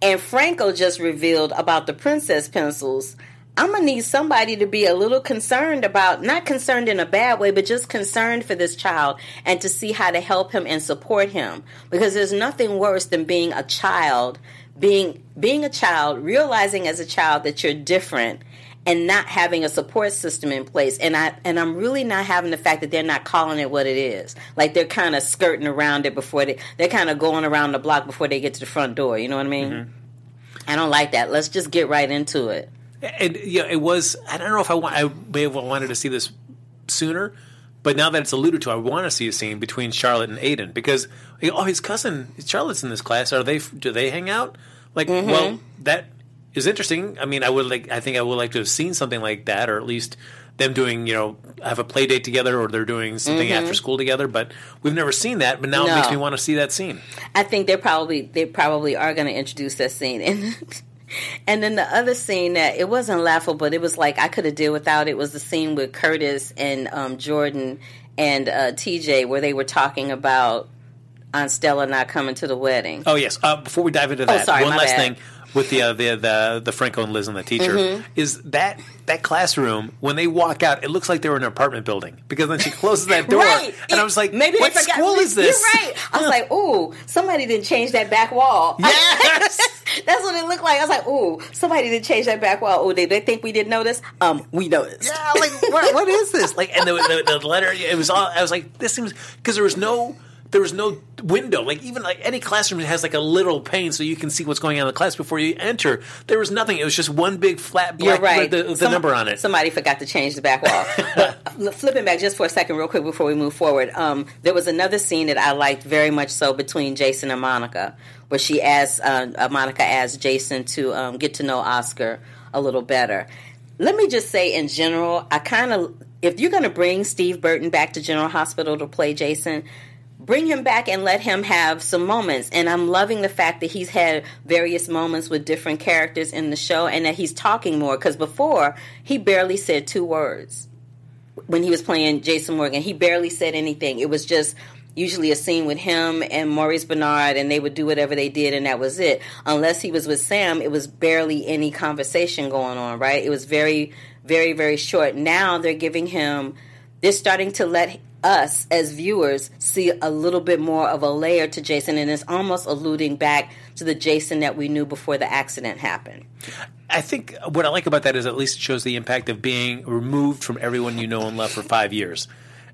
and Franco just revealed about the princess pencils. I'm gonna need somebody to be a little concerned about, not concerned in a bad way, but just concerned for this child and to see how to help him and support him. Because there's nothing worse than being a child, being being a child, realizing as a child that you're different and not having a support system in place. And I and I'm really not having the fact that they're not calling it what it is. Like they're kind of skirting around it before they they're kind of going around the block before they get to the front door. You know what I mean? Mm-hmm. I don't like that. Let's just get right into it. And yeah, it was. I don't know if I want. I may have wanted to see this sooner, but now that it's alluded to, I want to see a scene between Charlotte and Aiden because oh, his cousin Charlotte's in this class. Are they? Do they hang out? Like, mm-hmm. well, that is interesting. I mean, I would like. I think I would like to have seen something like that, or at least them doing, you know, have a play date together, or they're doing something mm-hmm. after school together. But we've never seen that. But now it makes me want to see that scene. I think they probably they probably are going to introduce that scene and and then the other scene that it wasn't laughable, but it was like I could have did without. It was the scene with Curtis and um, Jordan and uh, TJ where they were talking about Aunt Stella not coming to the wedding. Oh yes. Uh, before we dive into that, sorry, one last bad. thing with the uh, the the the Franco and Liz and the teacher Mm-hmm. is that that classroom when they walk out, it looks like they were in an apartment building because then she closes that door, Right. and I was like, maybe "What school is this?" You're right. I was like, ooh, somebody didn't change that back wall. Yes. [laughs] [laughs] That's what it looked like. I was like, ooh, somebody didn't change that back wall. Oh, did they think we didn't notice? Um, we noticed. Yeah, like what, what is this? Like, and the, the, the letter, it was all. I was like, this seems because there was no there was no window. Like even like any classroom has like a little pane so you can see what's going on in the class before you enter. There was nothing. It was just one big flat You're right. the, the Some- number on it. Somebody forgot to change the back wall. [laughs] but flipping back just for a second, real quick, before we move forward, um, there was another scene that I liked very much so between Jason and Monica, where she asked uh, uh, Monica asked Jason to um, get to know Oscar a little better. Let me just say, in general, I kind of if you're going to bring Steve Burton back to General Hospital to play Jason, bring him back and let him have some moments. And I'm loving the fact that he's had various moments with different characters in the show and that he's talking more because before he barely said two words when he was playing Jason Morgan. He barely said anything. It was just usually a scene with him and Maurice Benard and they would do whatever they did and that was it. Unless he was with Sam, it was barely any conversation going on, right? It was very very very short. Now they're giving him they're starting to let us as viewers see a little bit more of a layer to Jason and it's almost alluding back to the Jason that we knew before the accident happened. I think what I like about that is at least it shows the impact of being removed from everyone you know and love for five years.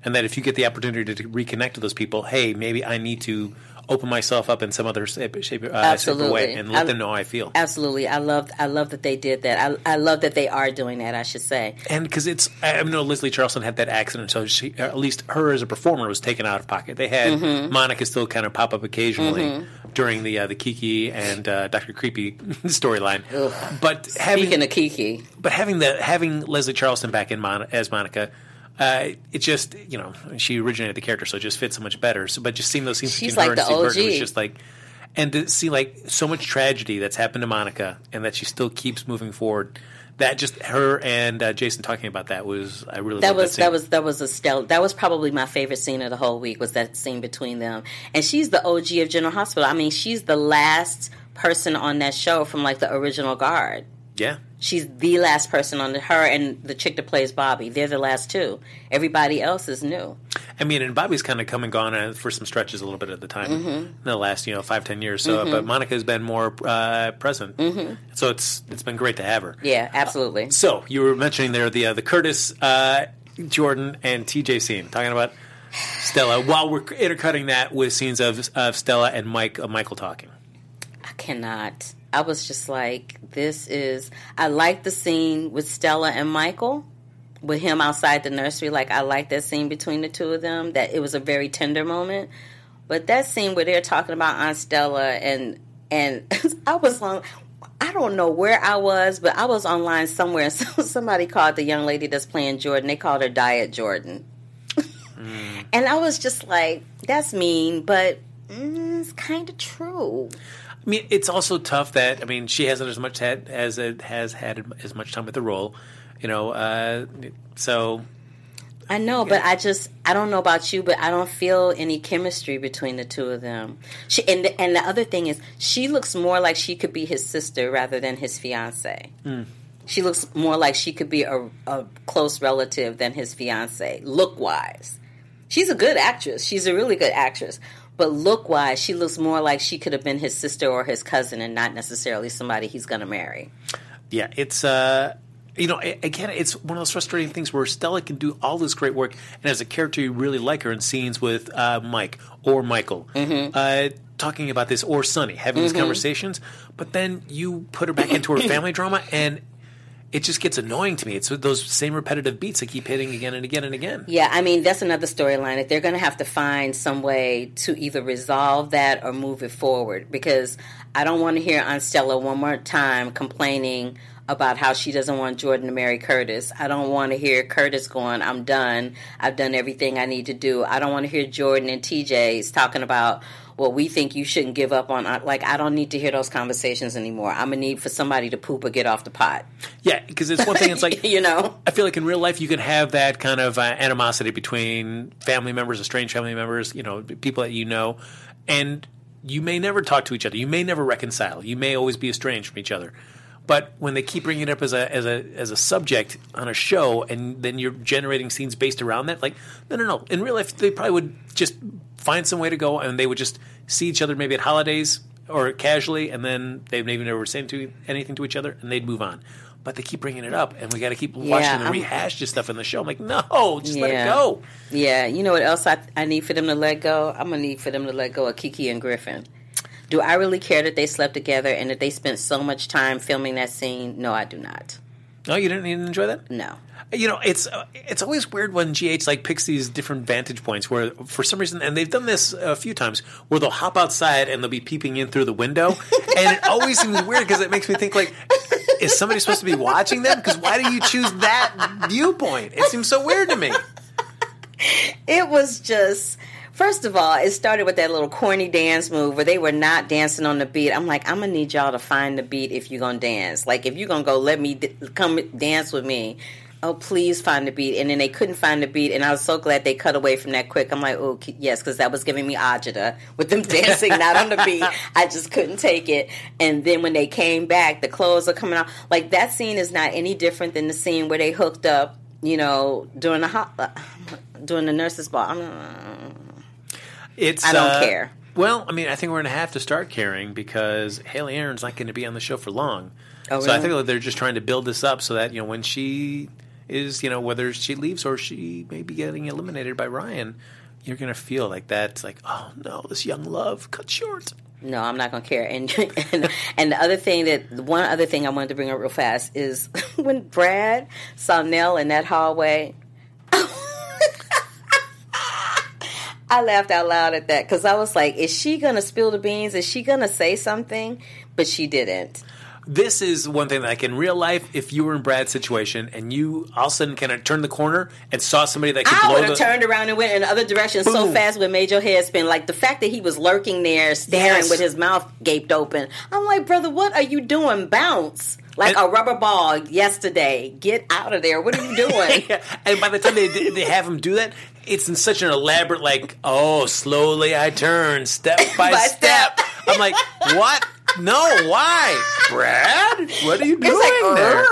And that if you get the opportunity to reconnect with those people, hey, maybe I need to open myself up in some other shape, shape, uh, shape or way and let I- them know how I feel. Absolutely. I love I love that they did that. I I love that they are doing that, I should say. And because it's, I know Leslie Charleson had that accident, so she, at least her as a performer was taken out of pocket. They had Mm-hmm. Monica still kind of pop up occasionally during the uh, the Kiki and uh, Doctor Creepy [laughs] storyline. But having Speaking of Kiki, but having the having Leslie Charleson back in Mon- as Monica, uh, it just you know she originated the character, so it just fits so much better. So, but just seeing those scenes She's between like her and Steve Burton was just like, and to see like so much tragedy that's happened to Monica, and that she still keeps moving forward. That just her and uh, Jason talking about that was I really that was scene. that was that was a stel- that was probably my favorite scene of the whole week was that scene between them. And she's the OG of General Hospital. I mean, she's the last person on that show from like the original guard. yeah. She's the last person on the, her and the chick that plays Bobby. They're the last two. Everybody else is new. I mean, and Bobby's kind of come and gone uh, for some stretches a little bit at the time Mm-hmm. in the last you know five ten years. So, but Monica's been more uh, present, so it's it's been great to have her. Mm-hmm. Yeah, absolutely. So you were mentioning there the uh, the Curtis, uh, Jordan, and TJ scene, talking about Stella. While we're intercutting that with scenes of, of Stella and Mike, uh, Michael talking. I cannot. I was just like, this is. I like the scene with Stella and Michael, with him outside the nursery. Like, I like that scene between the two of them. That it was a very tender moment. But that scene where they're talking about Aunt Stella and and [laughs] I was on. I don't know where I was, but I was online somewhere. So [laughs] somebody called the young lady that's playing Jordan. They called her Diet Jordan, [laughs] and I was just like, "That's mean," but mm, it's kind of true. I mean, it's also tough that I mean she hasn't as much had as it has had as much time with the role, you know. Uh, so I know, but I just I don't know about you, but I don't feel any chemistry between the two of them. She and the, and the other thing is, she looks more like she could be his sister rather than his fiance. She looks more like she could be a, a close relative than his fiance, look wise. She's a good actress. She's a really good actress. But look wise, she looks more like she could have been his sister or his cousin and not necessarily somebody he's going to marry. yeah, it's uh, you know again, it's one of those frustrating things where Stella can do all this great work, and as a character, you really like her in scenes with uh, Mike or Michael. Uh, talking about this or Sonny having these conversations, but then you put her back into her [coughs] family drama and it just gets annoying to me. It's those same repetitive beats that keep hitting again and again and again. Yeah, I mean that's another storyline that they're going to have to find some way to either resolve that or move it forward because I don't want to hear Aunt Stella one more time complaining about how she doesn't want Jordan to marry Curtis. I don't want to hear Curtis going, "I'm done. I've done everything I need to do." I don't want to hear Jordan and TJ's talking about well, we think you shouldn't give up on like I don't need to hear those conversations anymore. I'm gonna need for somebody to poop or get off the pot. Yeah, because it's one thing. It's like [laughs] you know, I feel like in real life you can have that kind of uh, animosity between family members, estranged family members, you know, people that you know, and you may never talk to each other. You may never reconcile. You may always be estranged from each other. But when they keep bringing it up as a as a as a subject on a show, and then you're generating scenes based around that, like no, no, no. In real life, they probably would just find some way to go, and they would just see each other maybe at holidays or casually, and then they'd maybe never say to anything to each other, and they'd move on. but they keep bringing it up, and we got to keep Yeah, watching the I'm- stuff in the show. I'm like, no, just let it go. Yeah, you know what else I, I need for them to let go? I'm gonna need for them to let go of Kiki and Griffin. Do I really care that they slept together and that they spent so much time filming that scene? No, I do not. No, you didn't, you didn't enjoy that. No. You know, it's uh, it's always weird when GH like picks these different vantage points where, for some reason, and they've done this a few times, where they'll hop outside and they'll be peeping in through the window, and it always seems weird because it makes me think like, is somebody supposed to be watching them? Because why do you choose that viewpoint? It seems so weird to me. It was just first of all, it started with that little corny dance move where they were not dancing on the beat. I'm like, I'm gonna need y'all to find the beat if you're gonna dance. Like if you're gonna go, let me d- come dance with me. Oh, please find the beat. And then they couldn't find the beat, and I was so glad they cut away from that quick. I'm like, oh, yes, because that was giving me agita with them [laughs] dancing not on the beat. I just couldn't take it. And then when they came back, the clothes are coming out. Like that scene is not any different than the scene where they hooked up, you know, during the hot, during the nurses' ball. I'm, It's I don't uh, care. Well, I mean, I think we're going to have to start caring because Hayley Erin's not going to be on the show for long. Oh, So I think that they're just trying to build this up so that you know when she is, you know, whether she leaves or she may be getting eliminated by Ryan, you're to feel like that's like, oh no, this young love cut short. No, I'm not gonna care. And [laughs] and and the other thing that one other thing I wanted to bring up real fast is [laughs] when Brad saw Nell in that hallway. [laughs] I laughed out loud at that because I was like, "Is she gonna spill the beans? Is she gonna say something?" But she didn't. This is one thing that like in real life, if you were in Brad's situation and you all of a sudden kind of turned the corner and saw somebody that could I blow would the have turned around and went in the other direction so fast with made your head spin. Like the fact that he was lurking there, staring Yes. with his mouth gaped open. I'm like, brother, what are you doing? Bounce like And- a rubber ball yesterday. Get out of there. What are you doing? [laughs] And by the time they they have him do that, it's in such an elaborate like, oh, slowly I turn, step [laughs] by, By step. step. I'm like, what? No, why, Brad? What are you doing like, there?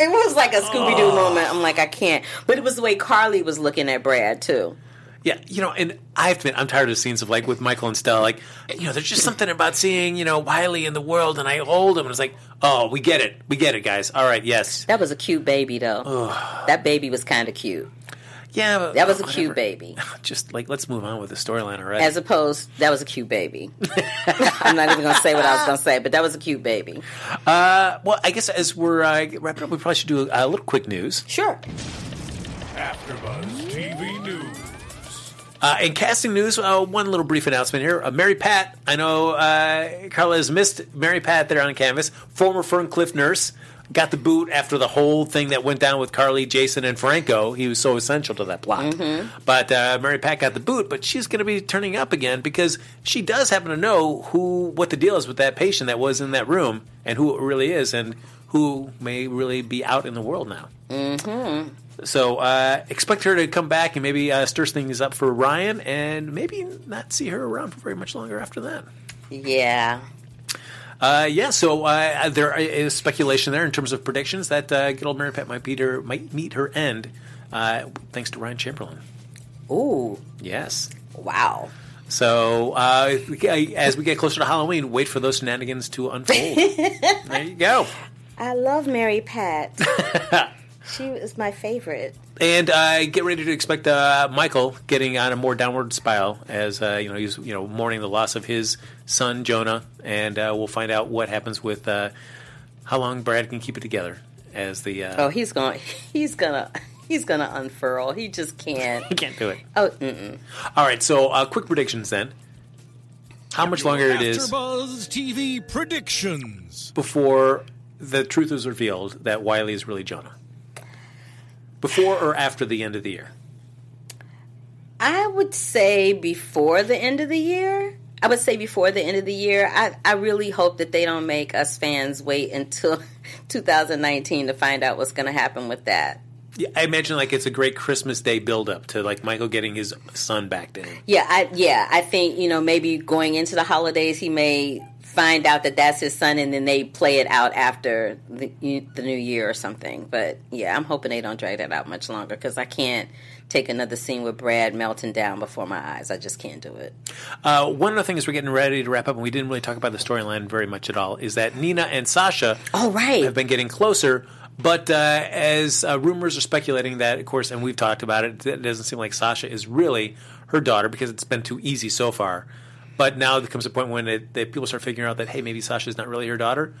It was like a Scooby Doo oh. moment. I'm like, I can't. But it was the way Carly was looking at Brad too. Yeah, you know, and I have to admit, I'm tired of scenes of like with Michael and Stella. Like, you know, there's just something about seeing you know Wiley in the world, and I hold him, and it's like, oh, we get it, we get it, guys. All right, yes, That was a cute baby though. that baby was kind of cute. Yeah, but, That was a whatever. cute baby. [laughs] Just like let's move on with the storyline already. As opposed, that was a cute baby. [laughs] I'm not even going to say what I was going to say, but that was a cute baby. uh, well, I guess as we're uh, wrapping up, we probably should do a, a little quick news. Sure. AfterBuzz TV News. Uh, in casting news, uh, one little brief announcement here. Uh, Mary Pat, I know uh, Carla has missed Mary Pat there on canvas. Former Ferncliff nurse. Got the boot after the whole thing that went down with Carly, Jason, and Franco. He was so essential to that plot. But uh, Mary Pat got the boot, but she's going to be turning up again because she does happen to know who what the deal is with that patient that was in that room and who it really is and who may really be out in the world now. So uh, expect her to come back and maybe uh, stir things up for Ryan, and maybe not see her around for very much longer after that. Yeah. Uh, yeah, so uh, there is speculation there in terms of predictions that uh, good old Mary Pat might her, might meet her end, uh, thanks to Ryan Chamberlain. Ooh. Yes. Wow. So uh, as we get closer to Halloween, wait for those shenanigans to unfold. [laughs] there you go. I love Mary Pat. [laughs] she was my favorite. And uh, get ready to expect uh, Michael getting on a more downward spiral as uh, you know he's you know mourning the loss of his son Jonah, and uh, we'll find out what happens with uh, how long Brad can keep it together as the uh, Oh, he's going. He's gonna. He's gonna unfurl. He just can't. [laughs] he can't do it. Oh, mm-mm. All right, so uh, quick predictions then. How much longer it is AfterBuzz TV predictions. before the truth is revealed that Wiley is really Jonah? Before or after the end of the year? I would say before the end of the year. I would say before the end of the year. I, I really hope that they don't make us fans wait until [laughs] 2019 to find out what's going to happen with that. Yeah, I imagine like it's a great Christmas Day build up to like Michael getting his son back to him. Yeah, I yeah, I think you know maybe going into the holidays he may find out that that's his son, and then they play it out after the, the new year or something. But yeah, I'm hoping they don't drag that out much longer because I can't take another scene with Brad melting down before my eyes. I just can't do it. Uh, one of the things we're getting ready to wrap up, and we didn't really talk about the storyline very much at all, is that Nina and Sasha Oh right, have been getting closer. But uh, as uh, rumors are speculating that, of course, and we've talked about it, it doesn't seem like Sasha is really her daughter because it's been too easy so far. But now there comes a point when it, that people start figuring out that hey, maybe Sasha's not really her daughter.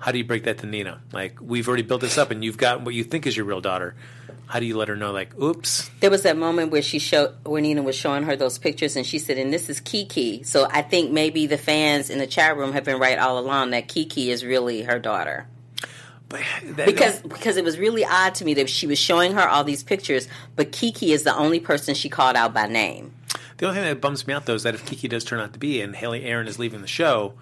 How do you break that to Nina? Like we've already built this up, and you've got what you think is your real daughter. How do you let her know? Like, oops, There was that moment where she showed where Nina was showing her those pictures, and she said, "And this is Kiki." So I think maybe the fans in the chat room have been right all along that Kiki is really her daughter. but that, Because because it was really odd to me that she was showing her all these pictures, but Kiki is the only person she called out by name. The only thing that bums me out though is that if Kiki does turn out to be and Hayley Erin is leaving the show,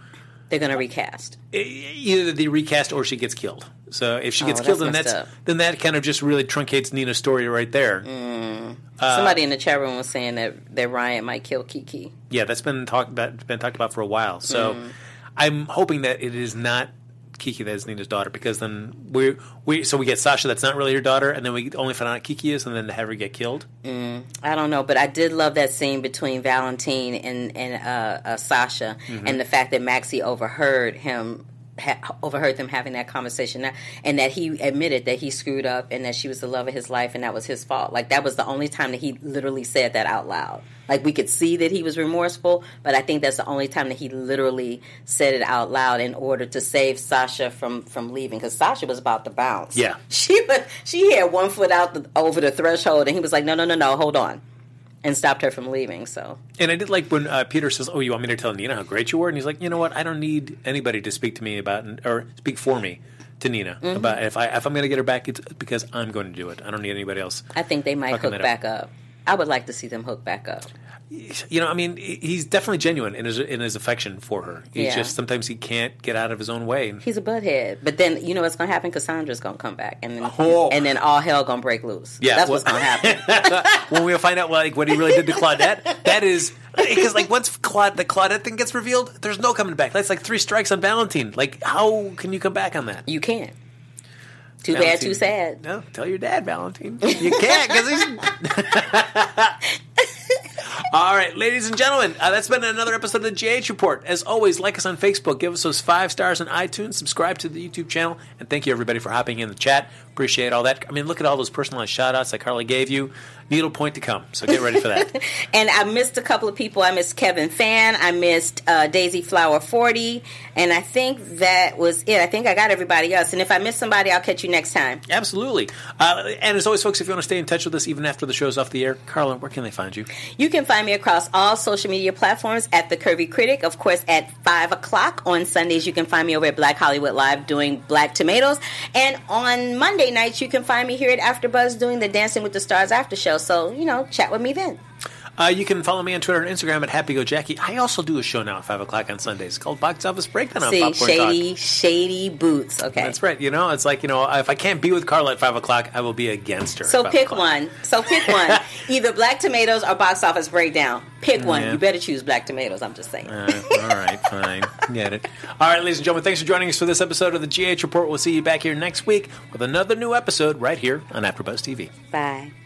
They're going to recast. e- either they recast or she gets killed. So if she gets Oh, killed, that's then messed that's up. then that kind of just really truncates Nina's story right there. Mm. Uh, Somebody in the chat room was saying that that Ryan might kill Kiki. Yeah, that's been talked that's been talked about for a while. So Mm. I'm hoping that it is not Kiki that is Nina's daughter because then we we so we get Sasha that's not really her daughter, and then we only find out Kiki is, and then have her get killed. I don't know, but I did love that scene between Valentin and and uh, uh, Sasha, Mm-hmm. and the fact that Maxie overheard him. Ha- overheard them having that conversation, and that he admitted that he screwed up, and that she was the love of his life, and that was his fault. Like that was the only time that he literally said that out loud. Like we could see that he was remorseful, but I think that's the only time that he literally said it out loud in order to save Sasha from from leaving, because Sasha was about to bounce. Yeah. [laughs] she was. She had one foot out the, over the threshold, and he was like, "No, no, no, no, hold on." And stopped her from leaving. So And I did like when uh, Peter says, "Oh, you want me to tell Nina how great you were?" And he's like, "You know what? I don't need anybody to speak to me about or speak for me to Nina Mm-hmm. about if I if I'm going to get her back, it's because I'm going to do it. I don't need anybody else." I think they might hook back up. I would like to see them hook back up. You know, I mean, he's definitely genuine in his in his affection for her. He's Yeah. just sometimes he can't get out of his own way. He's a butthead, but then you know what's going to happen? Cassandra's going to come back, and then Oh. and then all hell going to break loose. Yeah, that's well- what's going to happen. [laughs] when we find out like what he really did to Claudette, that is because like once Claud the Claudette thing gets revealed, there's no coming back. That's like three strikes on Valentin. Like, how can you come back on that? you can't. Too bad, too sad. No, tell your dad, Valentin. You can't because he's. [laughs] [laughs] All right, ladies and gentlemen, uh, that's been another episode of the GH Report. As always, like us on Facebook, give us those five stars on iTunes, subscribe to the YouTube channel, and thank you everybody for hopping in the chat. Appreciate all that. I mean, look at all those personalized shout outs that Carly gave you. Needle point to come, so get ready for that. [laughs] And I missed a couple of people. I missed Kevin Fan. I missed uh, Daisy Flower 40. And I think that was it. I think I got everybody else. And if I miss somebody, I'll catch you next time. Absolutely. Uh, and as always, folks, if you want to stay in touch with us even after the show's off the air, Carla, where can they find you? You can find me across all social media platforms at The Curvy Critic. Of course, at 5 o'clock on Sundays, you can find me over at Black Hollywood Live doing Black Tomatoes. And on Monday nights, you can find me here at AfterBuzz doing the Dancing with the Stars after show. So, you know, chat with me then. Uh, you can follow me on Twitter and Instagram at HappyGoJackie. I also do a show now at 5 o'clock on Sundays called Box Office Breakdown on See, Popcorn shady, Talk. shady boots. Okay. That's right. You know, it's like, you know, if I can't be with Carla at 5 o'clock, I will be against her. So 5 pick o'clock. one. So pick one. [laughs] Either Black Tomatoes or Box Office Breakdown. Pick one. Yeah. You better choose Black Tomatoes. I'm just saying. Uh, all right, fine. Get it. All right, ladies and gentlemen, thanks for joining us for this episode of the GH Report. We'll see you back here next week with another new episode right here on AfterBuzz TV. Bye.